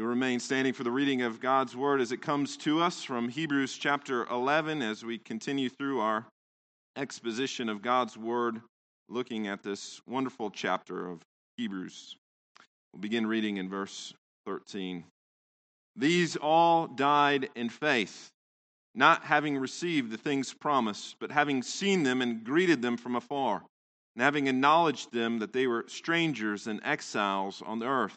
You remain standing for the reading of God's word as it comes to us from Hebrews chapter 11 as we continue through our exposition of God's word, looking at this wonderful chapter of Hebrews. We'll begin reading in verse 13. These all died in faith, not having received the things promised, but having seen them and greeted them from afar, and having acknowledged them that they were strangers and exiles on the earth.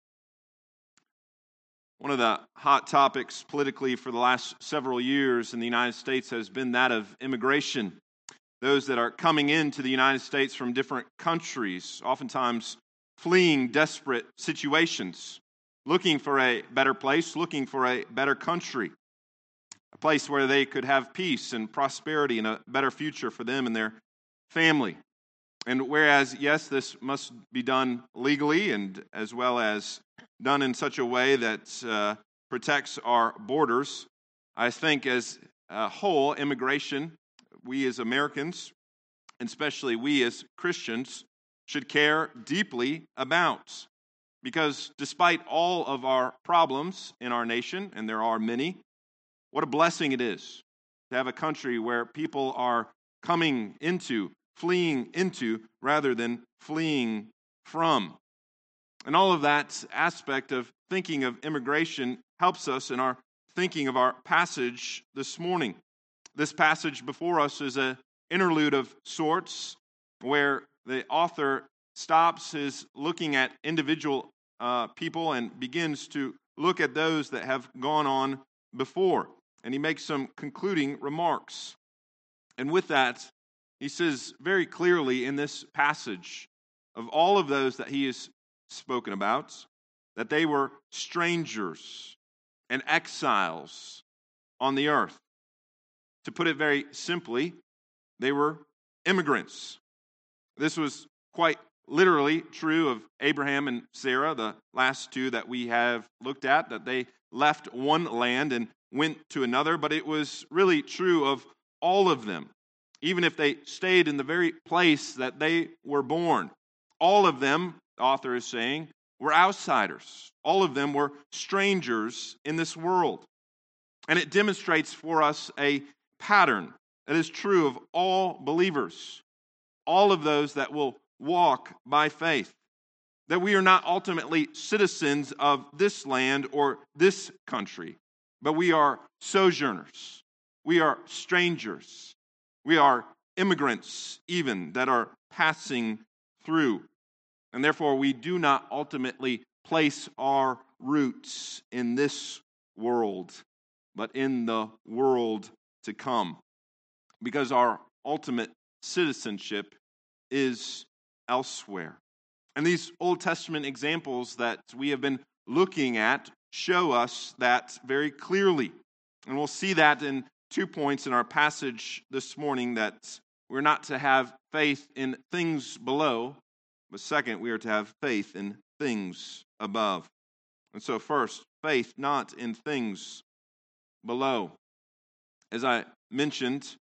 One of the hot topics politically for the last several years in the United States has been that of immigration. Those that are coming into the United States from different countries, oftentimes fleeing desperate situations, looking for a better place, looking for a better country, a place where they could have peace and prosperity and a better future for them and their family. And whereas, yes, this must be done legally and as well as done in such a way that uh, protects our borders, I think as a whole, immigration, we as Americans, and especially we as Christians, should care deeply about. Because despite all of our problems in our nation, and there are many, what a blessing it is to have a country where people are coming into fleeing into rather than fleeing from. And all of that aspect of thinking of immigration helps us in our thinking of our passage this morning. This passage before us is an interlude of sorts where the author stops his looking at individual uh, people and begins to look at those that have gone on before. And he makes some concluding remarks. And with that, he says very clearly in this passage of all of those that he has spoken about that they were strangers and exiles on the earth. To put it very simply, they were immigrants. This was quite literally true of Abraham and Sarah, the last two that we have looked at, that they left one land and went to another, but it was really true of all of them even if they stayed in the very place that they were born. All of them, the author is saying, were outsiders. All of them were strangers in this world. And it demonstrates for us a pattern that is true of all believers, all of those that will walk by faith. That we are not ultimately citizens of this land or this country, but we are sojourners. We are strangers. We are immigrants, even that are passing through. And therefore, we do not ultimately place our roots in this world, but in the world to come. Because our ultimate citizenship is elsewhere. And these Old Testament examples that we have been looking at show us that very clearly. And we'll see that in two points in our passage this morning that we're not to have faith in things below, but second, we are to have faith in things above. And so, first, faith not in things below. As I mentioned,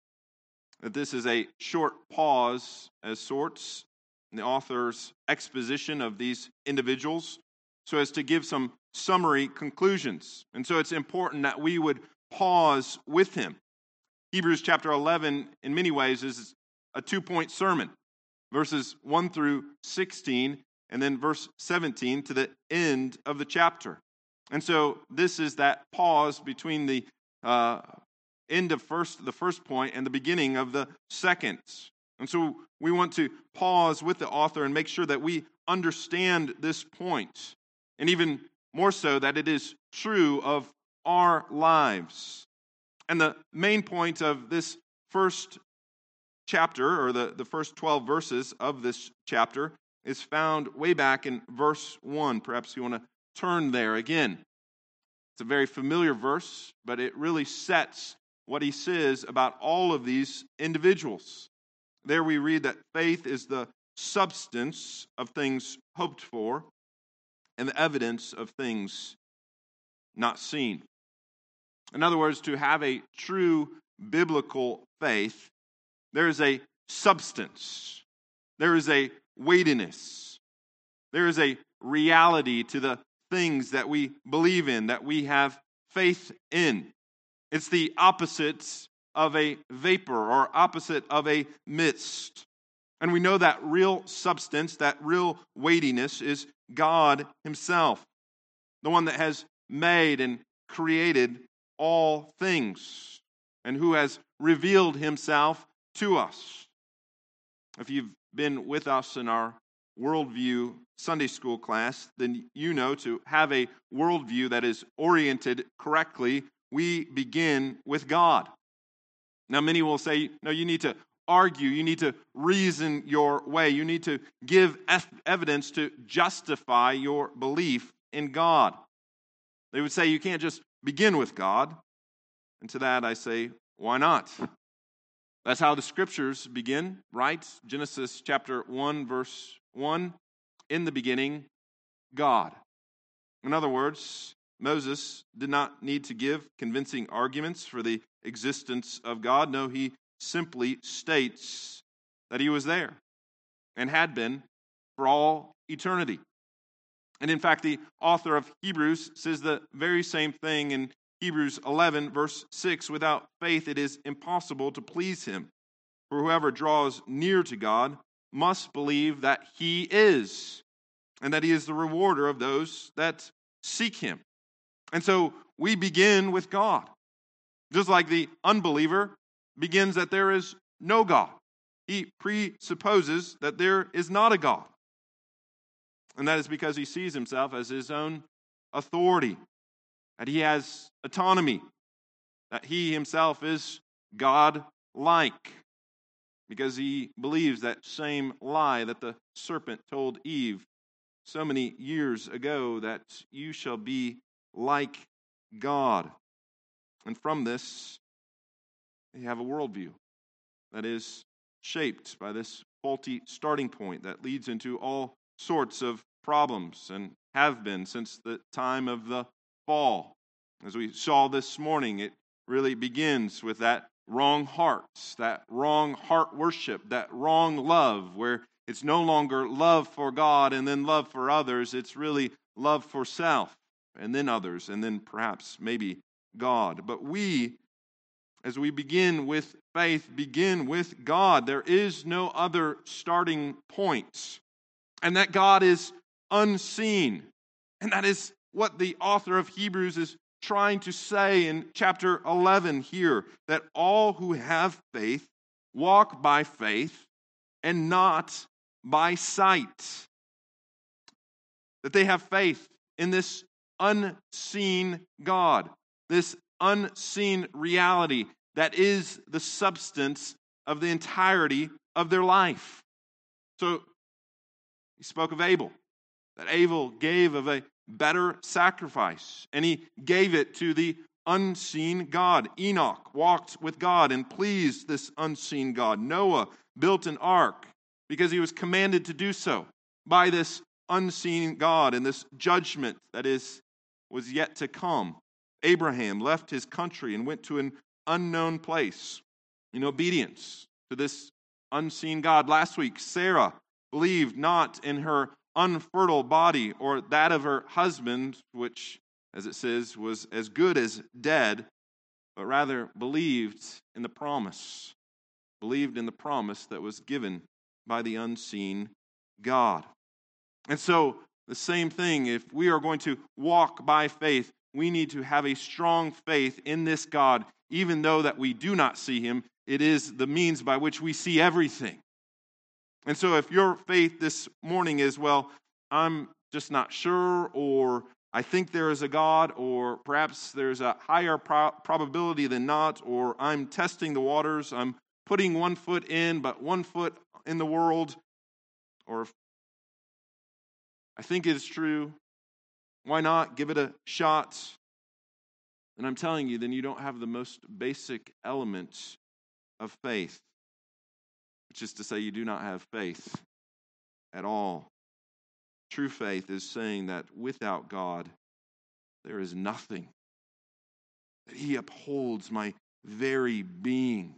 that this is a short pause as sorts in the author's exposition of these individuals so as to give some summary conclusions. And so it's important that we would pause with him. Hebrews chapter 11, in many ways, is a two point sermon verses 1 through 16, and then verse 17 to the end of the chapter. And so this is that pause between the uh, end of first, the first point and the beginning of the second. And so we want to pause with the author and make sure that we understand this point, and even more so that it is true of our lives. And the main point of this first chapter, or the, the first 12 verses of this chapter, is found way back in verse 1. Perhaps you want to turn there again. It's a very familiar verse, but it really sets what he says about all of these individuals. There we read that faith is the substance of things hoped for and the evidence of things not seen. In other words, to have a true biblical faith, there is a substance, there is a weightiness, there is a reality to the things that we believe in, that we have faith in. It's the opposite of a vapor or opposite of a mist. And we know that real substance, that real weightiness is God Himself, the one that has made and created all things and who has revealed Himself to us. If you've been with us in our worldview Sunday school class, then you know to have a worldview that is oriented correctly, we begin with God. Now, many will say, no, you need to argue, you need to reason your way, you need to give evidence to justify your belief in God. They would say you can't just begin with God. And to that I say, why not? That's how the scriptures begin, right? Genesis chapter 1, verse 1. In the beginning, God. In other words, Moses did not need to give convincing arguments for the existence of God. No, he simply states that he was there and had been for all eternity. And in fact, the author of Hebrews says the very same thing in Hebrews 11, verse 6 Without faith, it is impossible to please him. For whoever draws near to God must believe that he is, and that he is the rewarder of those that seek him. And so we begin with God. Just like the unbeliever begins that there is no God, he presupposes that there is not a God. And that is because he sees himself as his own authority, that he has autonomy, that he himself is God like, because he believes that same lie that the serpent told Eve so many years ago that you shall be like God. And from this, they have a worldview that is shaped by this faulty starting point that leads into all sorts of problems and have been since the time of the fall. As we saw this morning, it really begins with that wrong hearts, that wrong heart worship, that wrong love, where it's no longer love for God and then love for others. It's really love for self and then others, and then perhaps maybe God. But we, as we begin with faith, begin with God. There is no other starting point. And that God is unseen. And that is what the author of Hebrews is trying to say in chapter 11 here that all who have faith walk by faith and not by sight. That they have faith in this unseen God, this unseen reality that is the substance of the entirety of their life. So he spoke of Abel, that Abel gave of a better sacrifice, and he gave it to the unseen God. Enoch walked with God and pleased this unseen God. Noah built an ark because he was commanded to do so by this unseen God and this judgment that is was yet to come. Abraham left his country and went to an unknown place in obedience to this unseen God. Last week, Sarah believed not in her unfertile body or that of her husband, which, as it says, was as good as dead, but rather believed in the promise, believed in the promise that was given by the unseen God. And so the same thing, if we are going to walk by faith, we need to have a strong faith in this God, even though that we do not see him. It is the means by which we see everything. And so if your faith this morning is, well, I'm just not sure, or I think there is a God, or perhaps there's a higher pro- probability than not, or I'm testing the waters, I'm putting one foot in, but one foot in the world, or I think it's true. Why not give it a shot? And I'm telling you, then you don't have the most basic elements of faith, which is to say, you do not have faith at all. True faith is saying that without God, there is nothing, that He upholds my very being.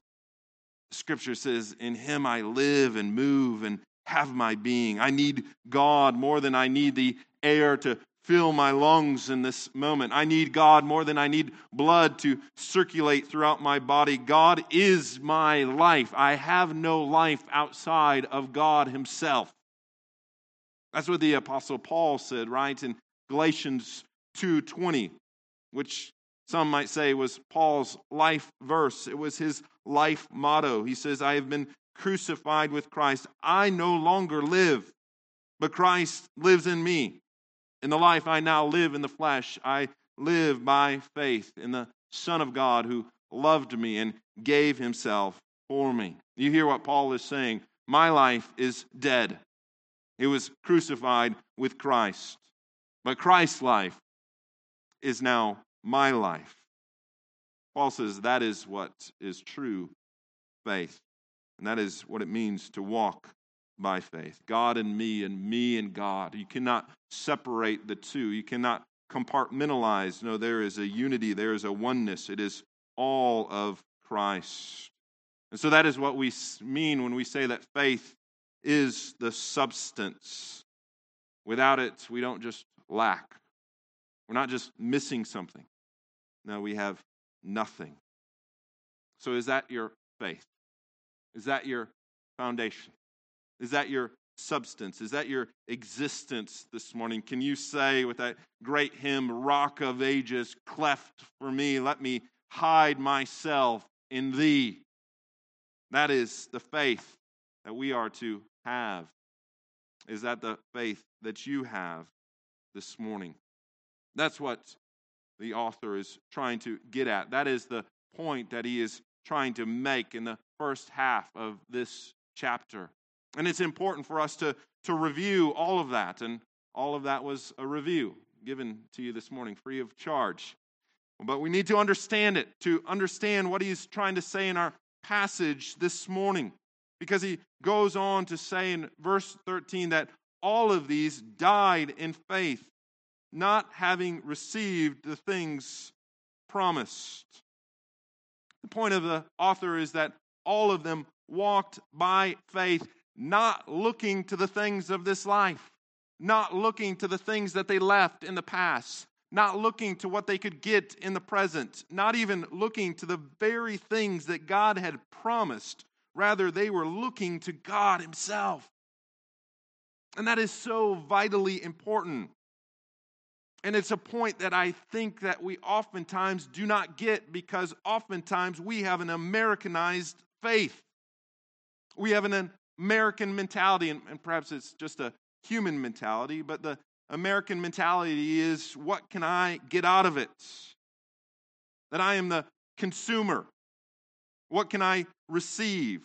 Scripture says, In Him I live and move and have my being. I need God more than I need the air to fill my lungs in this moment. I need God more than I need blood to circulate throughout my body. God is my life. I have no life outside of God Himself. That's what the apostle Paul said, right? In Galatians 2:20, which some might say was Paul's life verse. It was his life motto. He says, "I have been crucified with Christ. I no longer live, but Christ lives in me. In the life I now live in the flesh, I live by faith in the Son of God who loved me and gave himself for me." You hear what Paul is saying? My life is dead. It was crucified with Christ. But Christ's life is now my life. Paul says that is what is true faith. And that is what it means to walk by faith. God and me, and me and God. You cannot separate the two. You cannot compartmentalize. No, there is a unity, there is a oneness. It is all of Christ. And so that is what we mean when we say that faith is the substance. Without it, we don't just lack. We're not just missing something. No, we have nothing. So, is that your faith? Is that your foundation? Is that your substance? Is that your existence this morning? Can you say with that great hymn, Rock of Ages, cleft for me, let me hide myself in thee? That is the faith that we are to have. Is that the faith that you have this morning? That's what the author is trying to get at. That is the point that he is trying to make in the first half of this chapter. And it's important for us to, to review all of that. And all of that was a review given to you this morning, free of charge. But we need to understand it, to understand what he's trying to say in our passage this morning because he goes on to say in verse 13 that all of these died in faith, not having received the things promised. The point of the author is that all of them walked by faith, not looking to the things of this life, not looking to the things that they left in the past, not looking to what they could get in the present, not even looking to the very things that God had promised Rather, they were looking to God Himself. And that is so vitally important. And it's a point that I think that we oftentimes do not get because oftentimes we have an Americanized faith. We have an American mentality, and, and perhaps it's just a human mentality, but the American mentality is what can I get out of it? That I am the consumer. What can I receive?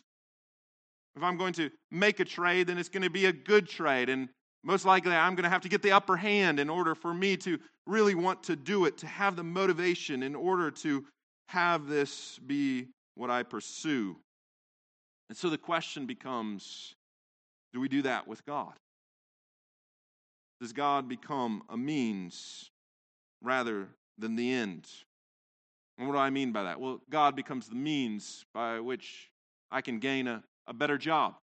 If I'm going to make a trade, then it's going to be a good trade. And most likely, I'm going to have to get the upper hand in order for me to really want to do it, to have the motivation in order to have this be what I pursue. And so the question becomes do we do that with God? Does God become a means rather than the end? And what do I mean by that? Well, God becomes the means by which I can gain a, a better job,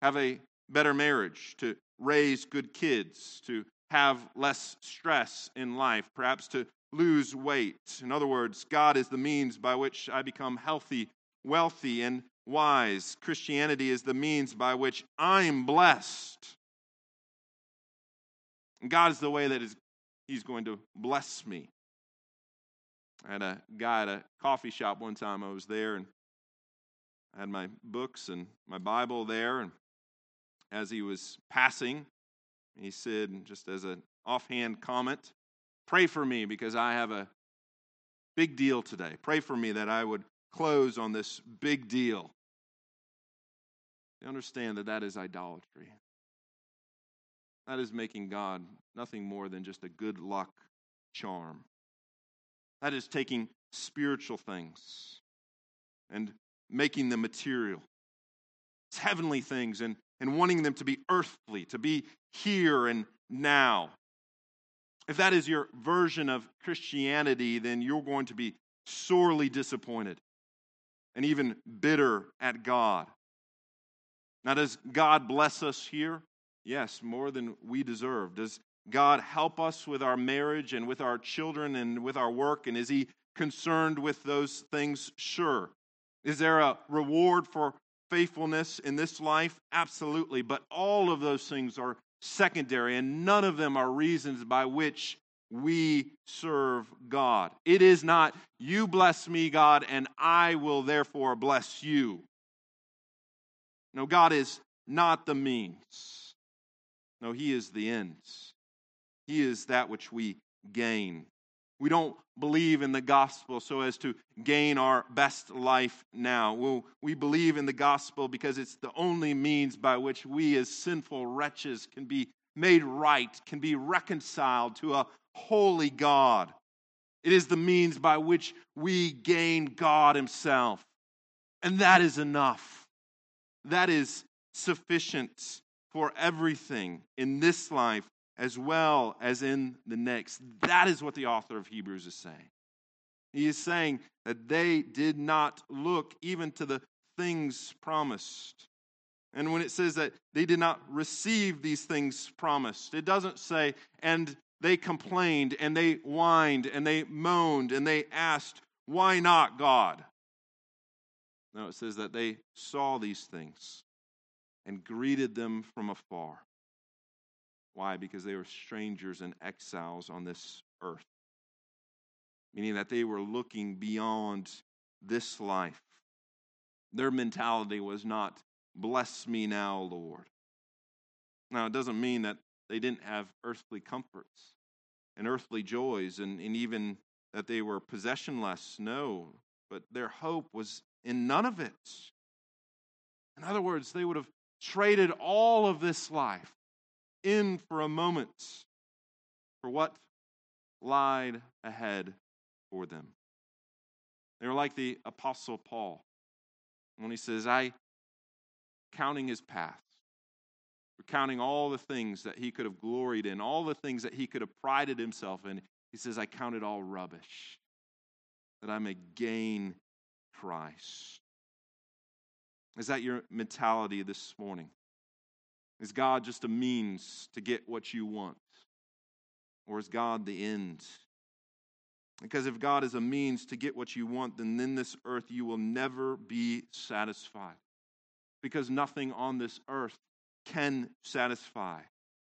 have a better marriage, to raise good kids, to have less stress in life, perhaps to lose weight. In other words, God is the means by which I become healthy, wealthy, and wise. Christianity is the means by which I'm blessed. God is the way that is, He's going to bless me. I had a guy at a coffee shop one time. I was there, and I had my books and my Bible there. And as he was passing, he said, just as an offhand comment, Pray for me because I have a big deal today. Pray for me that I would close on this big deal. You understand that that is idolatry. That is making God nothing more than just a good luck charm. That is taking spiritual things and making them material. It's heavenly things and, and wanting them to be earthly, to be here and now. If that is your version of Christianity, then you're going to be sorely disappointed and even bitter at God. Now, does God bless us here? Yes, more than we deserve. Does God help us with our marriage and with our children and with our work? And is He concerned with those things? Sure. Is there a reward for faithfulness in this life? Absolutely. But all of those things are secondary, and none of them are reasons by which we serve God. It is not, you bless me, God, and I will therefore bless you. No, God is not the means. No, He is the ends. He is that which we gain. We don't believe in the gospel so as to gain our best life now. Well, we believe in the gospel because it's the only means by which we, as sinful wretches, can be made right, can be reconciled to a holy God. It is the means by which we gain God Himself. And that is enough. That is sufficient for everything in this life as well as in the next. That is what the author of Hebrews is saying. He is saying that they did not look even to the things promised. And when it says that they did not receive these things promised, it doesn't say, and they complained and they whined and they moaned and they asked, Why not, God? No, it says that they saw these things and greeted them from afar. Why? Because they were strangers and exiles on this earth, meaning that they were looking beyond this life. Their mentality was not, Bless me now, Lord. Now, it doesn't mean that they didn't have earthly comforts and earthly joys and, and even that they were possessionless. No, but their hope was in none of it. In other words, they would have traded all of this life in for a moment for what lied ahead for them. They were like the Apostle Paul when he says, I, counting his path, recounting all the things that he could have gloried in, all the things that he could have prided himself in. He says, I count it all rubbish, that I may gain Christ. Is that your mentality this morning? Is God just a means to get what you want? Or is God the end? Because if God is a means to get what you want, then in this earth you will never be satisfied. Because nothing on this earth can satisfy.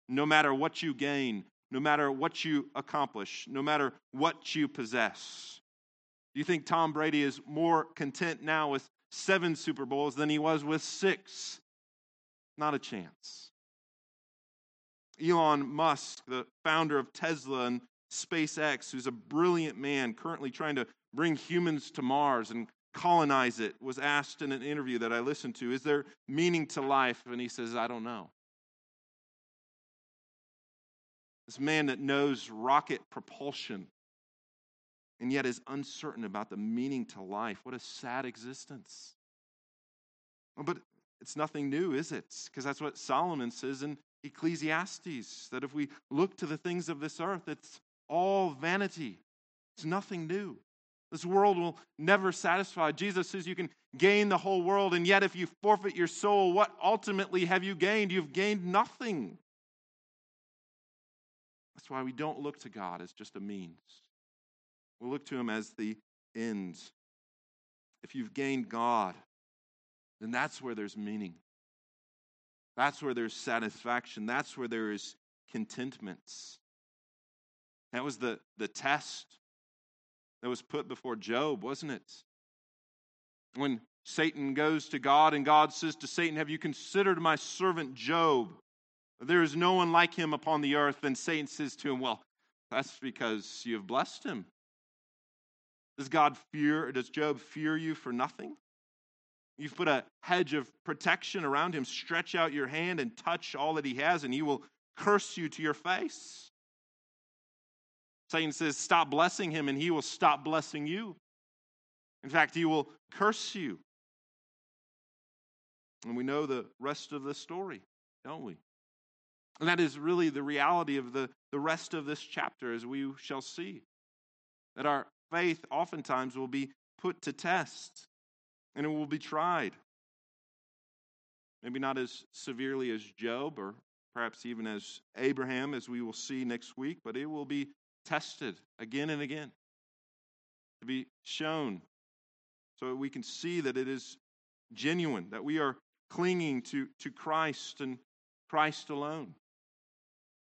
No matter what you gain, no matter what you accomplish, no matter what you possess. Do you think Tom Brady is more content now with seven Super Bowls than he was with six? Not a chance. Elon Musk, the founder of Tesla and SpaceX, who's a brilliant man currently trying to bring humans to Mars and colonize it, was asked in an interview that I listened to, Is there meaning to life? And he says, I don't know. This man that knows rocket propulsion and yet is uncertain about the meaning to life. What a sad existence. But it's nothing new, is it? Because that's what Solomon says in Ecclesiastes that if we look to the things of this earth, it's all vanity, it's nothing new. This world will never satisfy. Jesus says you can gain the whole world, and yet if you forfeit your soul, what ultimately have you gained? You've gained nothing. That's why we don't look to God as just a means. We look to Him as the end. If you've gained God, then that's where there's meaning. That's where there's satisfaction. That's where there is contentment. That was the, the test that was put before Job, wasn't it? When Satan goes to God and God says to Satan, Have you considered my servant Job? There is no one like him upon the earth. And Satan says to him, Well, that's because you have blessed him. Does God fear, or does Job fear you for nothing? You've put a hedge of protection around him. Stretch out your hand and touch all that he has, and he will curse you to your face. Satan says, Stop blessing him, and he will stop blessing you. In fact, he will curse you. And we know the rest of the story, don't we? And that is really the reality of the, the rest of this chapter, as we shall see. That our faith oftentimes will be put to test and it will be tried. Maybe not as severely as Job or perhaps even as Abraham, as we will see next week, but it will be tested again and again to be shown so that we can see that it is genuine, that we are clinging to, to Christ and Christ alone.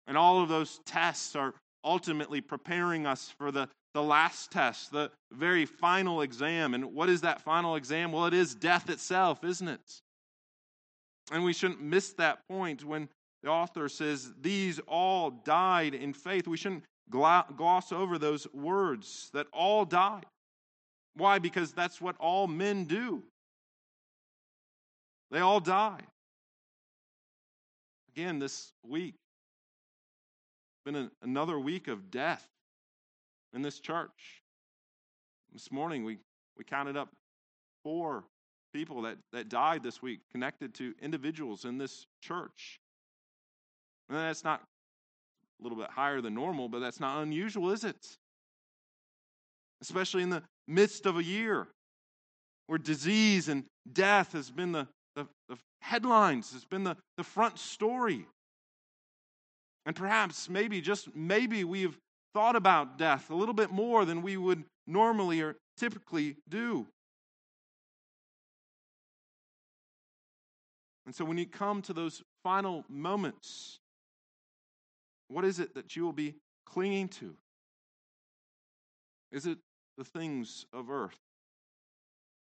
And all of those tests are ultimately preparing us for the, the last test, the very final exam. And what is that final exam? Well, it is death itself, isn't it? And we shouldn't miss that point when the author says, These all died in faith. We shouldn't gloss over those words that all died. Why? Because that's what all men do. They all die. Again, this week, been a, another week of death in this church. This morning, we, we counted up four people that, that died this week connected to individuals in this church. And that's not a little bit higher than normal, but that's not unusual, is it? Especially in the midst of a year where disease and death has been the, the, the headlines, has been the, the front story. And perhaps, maybe, just maybe, we've thought about death a little bit more than we would normally or typically do. And so when you come to those final moments, what is it that you will be clinging to? Is it the things of earth?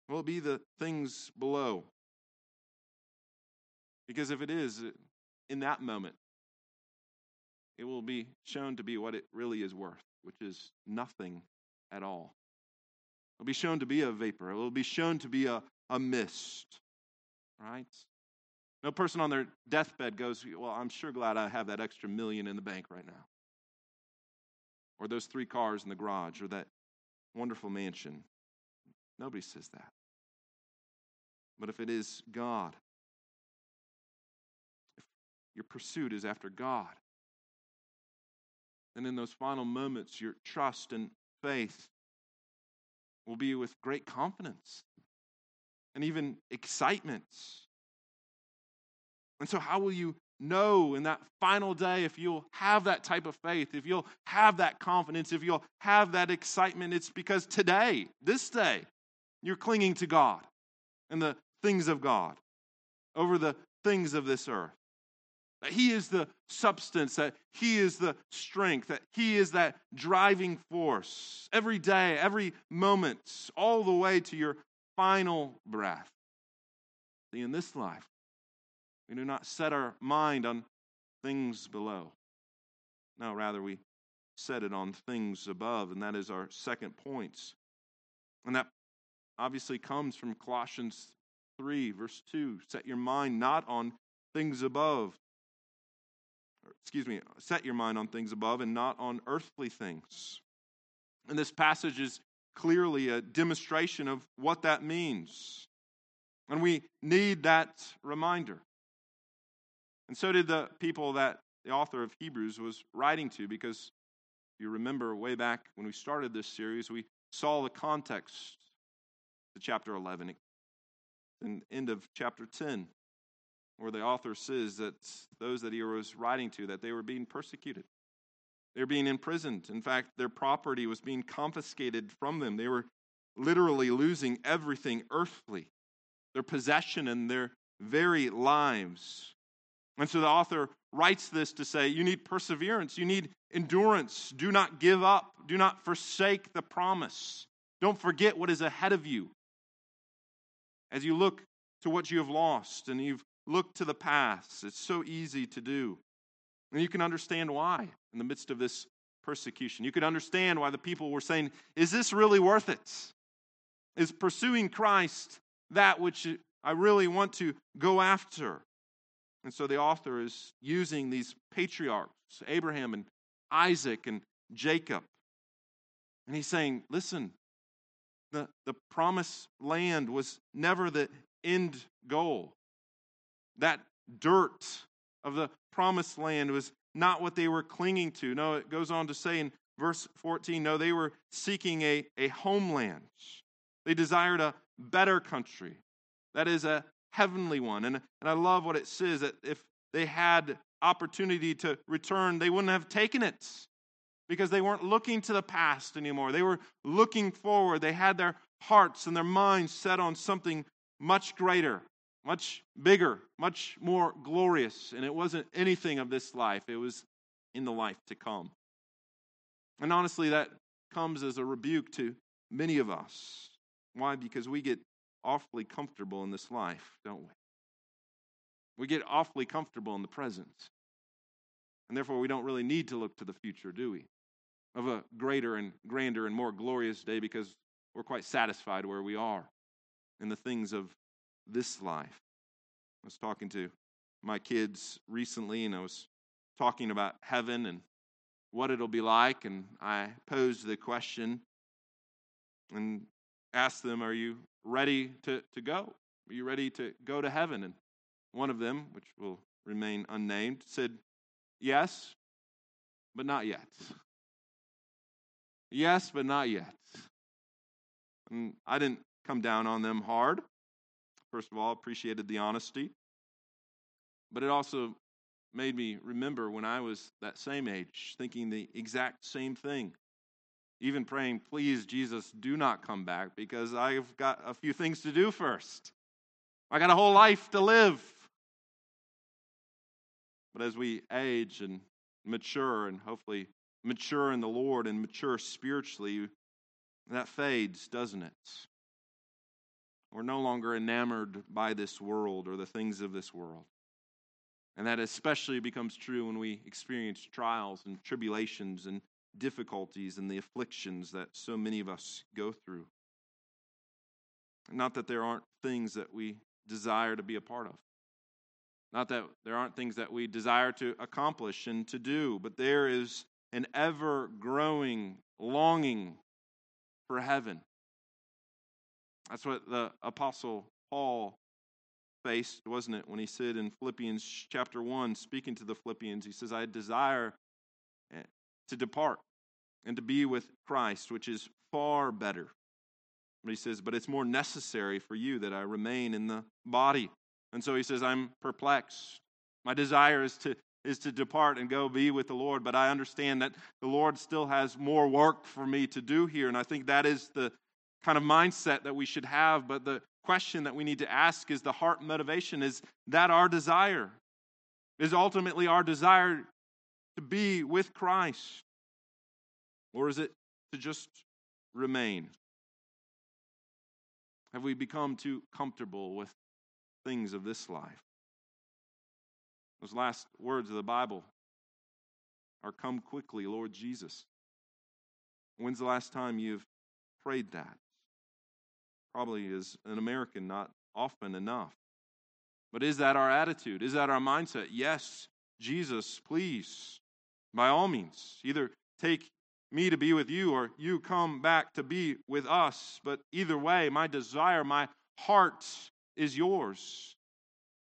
Will it be the things below? Because if it is, uh, in that moment, it will be shown to be what it really is worth, which is nothing at all. It will be shown to be a vapor. It will be shown to be a, a mist, right? No person on their deathbed goes, Well, I'm sure glad I have that extra million in the bank right now. Or those three cars in the garage, or that wonderful mansion. Nobody says that. But if it is God, if your pursuit is after God, then in those final moments, your trust and faith will be with great confidence and even excitement and so, how will you know in that final day if you'll have that type of faith, if you'll have that confidence, if you'll have that excitement? It's because today, this day, you're clinging to God and the things of God over the things of this earth. That He is the substance, that He is the strength, that He is that driving force every day, every moment, all the way to your final breath. In this life, we do not set our mind on things below. No, rather, we set it on things above, and that is our second point. And that obviously comes from Colossians 3, verse 2. Set your mind not on things above. Or, excuse me, set your mind on things above and not on earthly things. And this passage is clearly a demonstration of what that means. And we need that reminder. And so did the people that the author of Hebrews was writing to, because you remember way back when we started this series, we saw the context to chapter 11 and end of chapter 10, where the author says that those that he was writing to, that they were being persecuted. They were being imprisoned. In fact, their property was being confiscated from them. They were literally losing everything earthly, their possession and their very lives. And so the author writes this to say you need perseverance, you need endurance. Do not give up, do not forsake the promise. Don't forget what is ahead of you. As you look to what you have lost and you've looked to the past, it's so easy to do. And you can understand why in the midst of this persecution. You could understand why the people were saying, Is this really worth it? Is pursuing Christ that which I really want to go after? And so the author is using these patriarchs, Abraham and Isaac and Jacob, And he's saying, listen, the, the promised land was never the end goal. That dirt of the promised land was not what they were clinging to. No, it goes on to say in verse 14 no, they were seeking a, a homeland. They desired a better country, that is, a heavenly one. And, and I love what it says that if they had opportunity to return, they wouldn't have taken it because they weren't looking to the past anymore. They were looking forward. They had their hearts and their minds set on something much greater, much bigger, much more glorious. And it wasn't anything of this life, it was in the life to come. And honestly, that comes as a rebuke to many of us. Why? Because we get awfully comfortable in this life, don't we? We get awfully comfortable in the present. And therefore, we don't really need to look to the future, do we? Of a greater and grander and more glorious day because we're quite satisfied where we are in the things of this life. I was talking to my kids recently, and I was talking about heaven and what it'll be like. And I posed the question and asked them, Are you ready to, to go? Are you ready to go to heaven? And one of them, which will remain unnamed, said, Yes, but not yet. Yes, but not yet. And I didn't come down on them hard. First of all, appreciated the honesty. But it also made me remember when I was that same age, thinking the exact same thing. Even praying, please, Jesus, do not come back because I've got a few things to do first. I got a whole life to live. But as we age and mature and hopefully mature in the Lord and mature spiritually, that fades, doesn't it? We're no longer enamored by this world or the things of this world. And that especially becomes true when we experience trials and tribulations and difficulties and the afflictions that so many of us go through. Not that there aren't things that we desire to be a part of. Not that there aren't things that we desire to accomplish and to do, but there is an ever growing longing for heaven. That's what the Apostle Paul faced, wasn't it, when he said in Philippians chapter 1, speaking to the Philippians, he says, I desire to depart and to be with Christ, which is far better. But he says, But it's more necessary for you that I remain in the body. And so he says, I'm perplexed. My desire is to is to depart and go be with the Lord, but I understand that the Lord still has more work for me to do here. And I think that is the kind of mindset that we should have. But the question that we need to ask is the heart motivation is that our desire? Is ultimately our desire to be with Christ? Or is it to just remain? Have we become too comfortable with things of this life? Those last words of the Bible are Come quickly, Lord Jesus. When's the last time you've prayed that? Probably as an American, not often enough. But is that our attitude? Is that our mindset? Yes, Jesus, please, by all means, either take me to be with you or you come back to be with us. But either way, my desire, my heart is yours.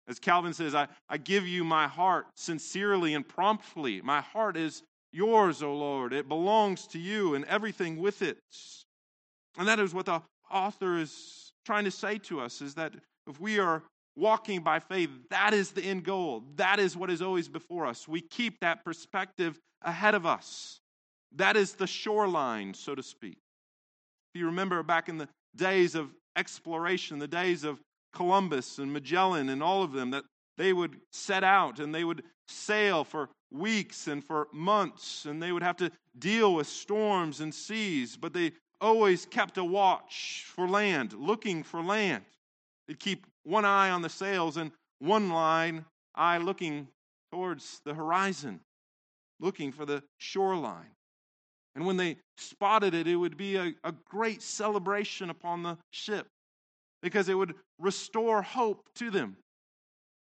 As Calvin says, I, I give you my heart sincerely and promptly. My heart is yours, O Lord. It belongs to you and everything with it. And that is what the author is trying to say to us is that if we are walking by faith, that is the end goal. That is what is always before us. We keep that perspective ahead of us. That is the shoreline, so to speak. If you remember back in the days of exploration, the days of Columbus and Magellan and all of them, that they would set out and they would sail for weeks and for months, and they would have to deal with storms and seas, but they always kept a watch for land, looking for land. They'd keep one eye on the sails and one line eye looking towards the horizon, looking for the shoreline. And when they spotted it, it would be a, a great celebration upon the ship because it would restore hope to them.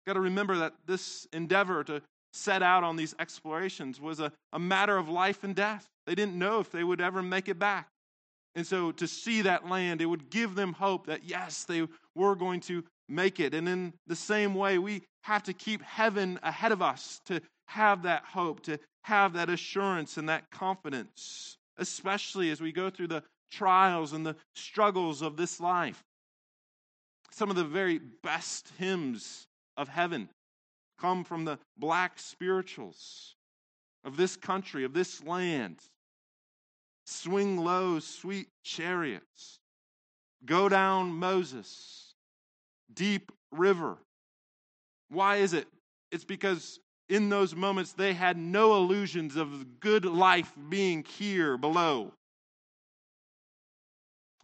Got to remember that this endeavor to set out on these explorations was a, a matter of life and death. They didn't know if they would ever make it back. And so to see that land, it would give them hope that yes, they were going to make it. And in the same way, we have to keep heaven ahead of us to have that hope, to have that assurance and that confidence, especially as we go through the trials and the struggles of this life. Some of the very best hymns of heaven come from the black spirituals of this country, of this land. Swing low, sweet chariots. Go down, Moses. Deep river. Why is it? It's because in those moments they had no illusions of good life being here below.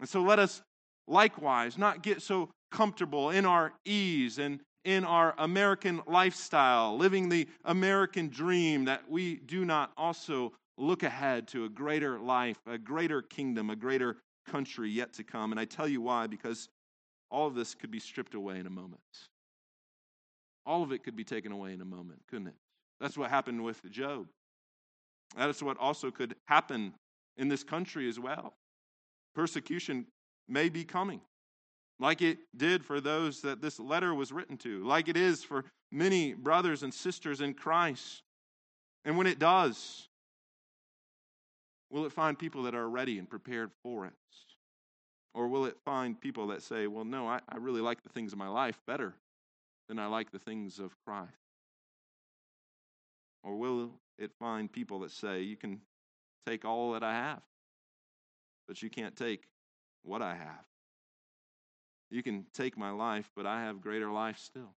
And so let us likewise not get so comfortable in our ease and in our American lifestyle, living the American dream, that we do not also look ahead to a greater life, a greater kingdom, a greater country yet to come. And I tell you why, because all of this could be stripped away in a moment. All of it could be taken away in a moment, couldn't it? That's what happened with Job. That is what also could happen in this country as well. Persecution may be coming, like it did for those that this letter was written to, like it is for many brothers and sisters in Christ. And when it does, will it find people that are ready and prepared for it? Or will it find people that say, well, no, I, I really like the things of my life better than I like the things of Christ? Or will it find people that say, you can take all that I have, but you can't take what I have? You can take my life, but I have greater life still.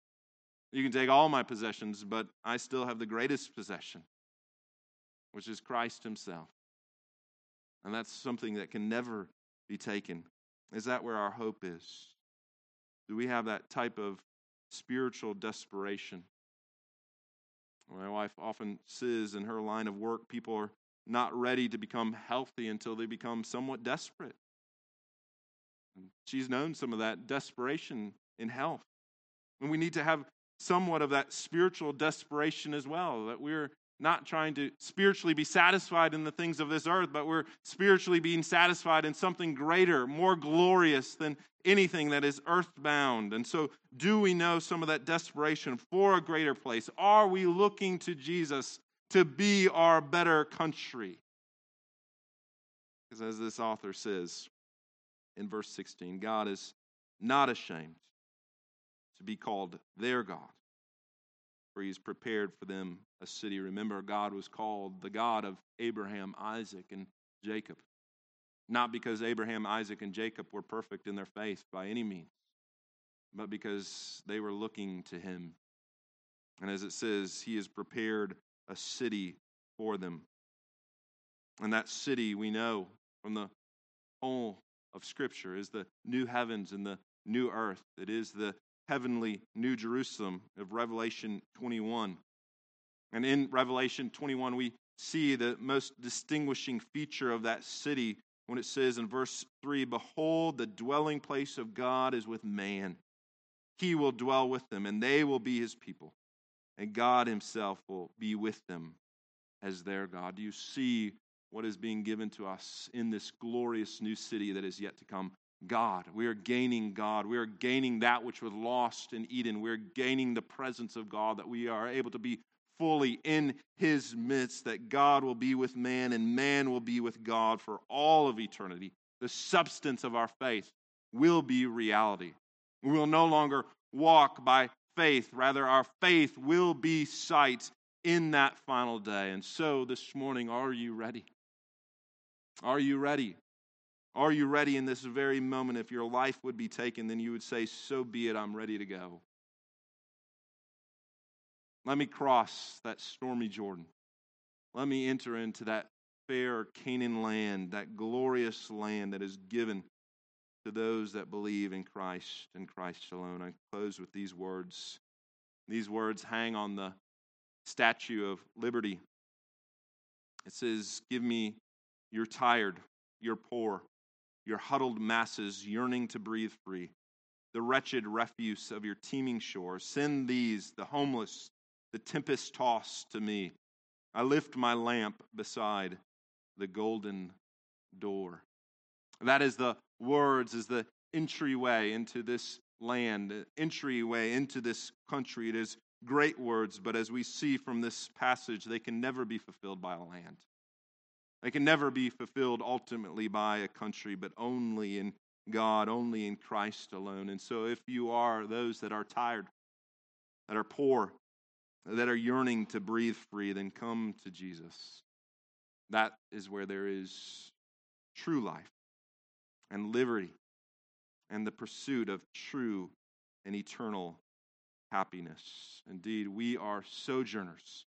You can take all my possessions, but I still have the greatest possession, which is Christ Himself. And that's something that can never be taken. Is that where our hope is? Do we have that type of spiritual desperation? My wife often says in her line of work, people are not ready to become healthy until they become somewhat desperate. And she's known some of that desperation in health. And we need to have somewhat of that spiritual desperation as well, that we're not trying to spiritually be satisfied in the things of this earth, but we're spiritually being satisfied in something greater, more glorious than anything that is earthbound. And so, do we know some of that desperation for a greater place? Are we looking to Jesus to be our better country? Because, as this author says in verse 16, God is not ashamed to be called their God for he's prepared for them a city. Remember, God was called the God of Abraham, Isaac, and Jacob. Not because Abraham, Isaac, and Jacob were perfect in their faith by any means, but because they were looking to him. And as it says, he has prepared a city for them. And that city, we know from the whole of Scripture, is the new heavens and the new earth. It is the heavenly New Jerusalem of Revelation 21. And in Revelation 21, we see the most distinguishing feature of that city when it says in verse 3 Behold, the dwelling place of God is with man. He will dwell with them, and they will be his people. And God himself will be with them as their God. Do you see what is being given to us in this glorious new city that is yet to come? God. We are gaining God. We are gaining that which was lost in Eden. We're gaining the presence of God, that we are able to be fully in His midst, that God will be with man and man will be with God for all of eternity. The substance of our faith will be reality. We will no longer walk by faith, rather, our faith will be sight in that final day. And so this morning, are you ready? Are you ready? Are you ready in this very moment? If your life would be taken, then you would say, So be it, I'm ready to go. Let me cross that stormy Jordan. Let me enter into that fair Canaan land, that glorious land that is given to those that believe in Christ and Christ alone. I close with these words. These words hang on the Statue of Liberty. It says, Give me, your tired, your poor, your huddled masses yearning to breathe free, the wretched refuse of your teeming shore. Send these, the homeless, the tempest tossed, to me. I lift my lamp beside the golden door. That is the words, is the entryway into this land, entryway into this country. It is great words, but as we see from this passage, they can never be fulfilled by a land. They can never be fulfilled ultimately by a country, but only in God, only in Christ alone. And so, if you are those that are tired, that are poor, that are yearning to breathe free, then come to Jesus. That is where there is true life and liberty and the pursuit of true and eternal happiness. Indeed, we are sojourners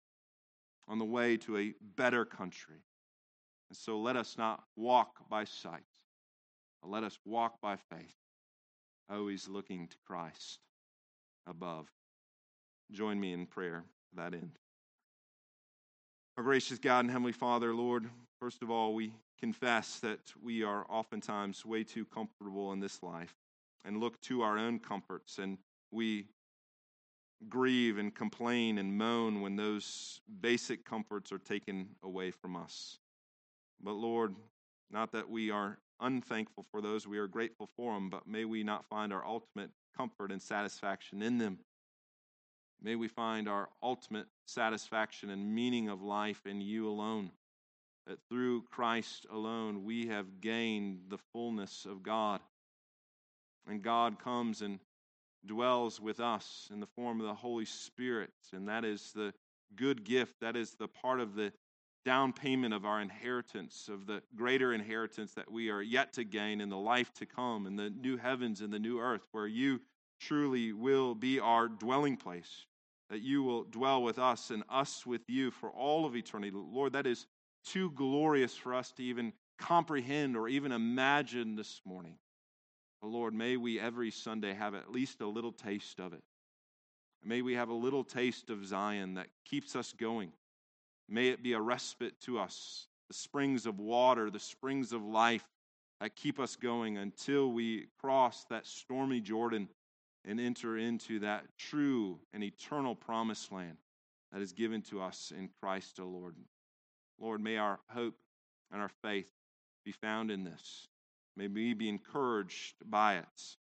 on the way to a better country. And so let us not walk by sight, but let us walk by faith, always looking to Christ above. Join me in prayer to that end. Our gracious God and Heavenly Father, Lord, first of all, we confess that we are oftentimes way too comfortable in this life and look to our own comforts, and we grieve and complain and moan when those basic comforts are taken away from us. But Lord, not that we are unthankful for those, we are grateful for them, but may we not find our ultimate comfort and satisfaction in them. May we find our ultimate satisfaction and meaning of life in you alone. That through Christ alone we have gained the fullness of God. And God comes and dwells with us in the form of the Holy Spirit. And that is the good gift. That is the part of the down payment of our inheritance, of the greater inheritance that we are yet to gain in the life to come, in the new heavens and the new earth, where you truly will be our dwelling place, that you will dwell with us and us with you for all of eternity. Lord, that is too glorious for us to even comprehend or even imagine this morning. But Lord, may we every Sunday have at least a little taste of it. May we have a little taste of Zion that keeps us going. May it be a respite to us, the springs of water, the springs of life that keep us going until we cross that stormy Jordan and enter into that true and eternal promised land that is given to us in Christ the Lord. Lord, may our hope and our faith be found in this. May we be encouraged by it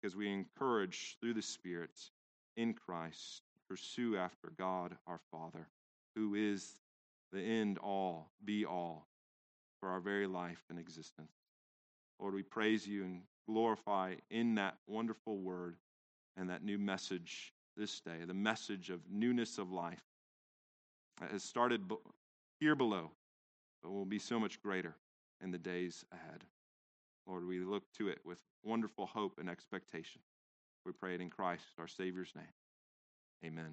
because we encourage through the Spirit in Christ pursue after God our Father, who is the end all, be all for our very life and existence. Lord, we praise you and glorify in that wonderful word and that new message this day, the message of newness of life that has started here below, but will be so much greater in the days ahead. Lord, we look to it with wonderful hope and expectation. We pray it in Christ, our Savior's name. Amen.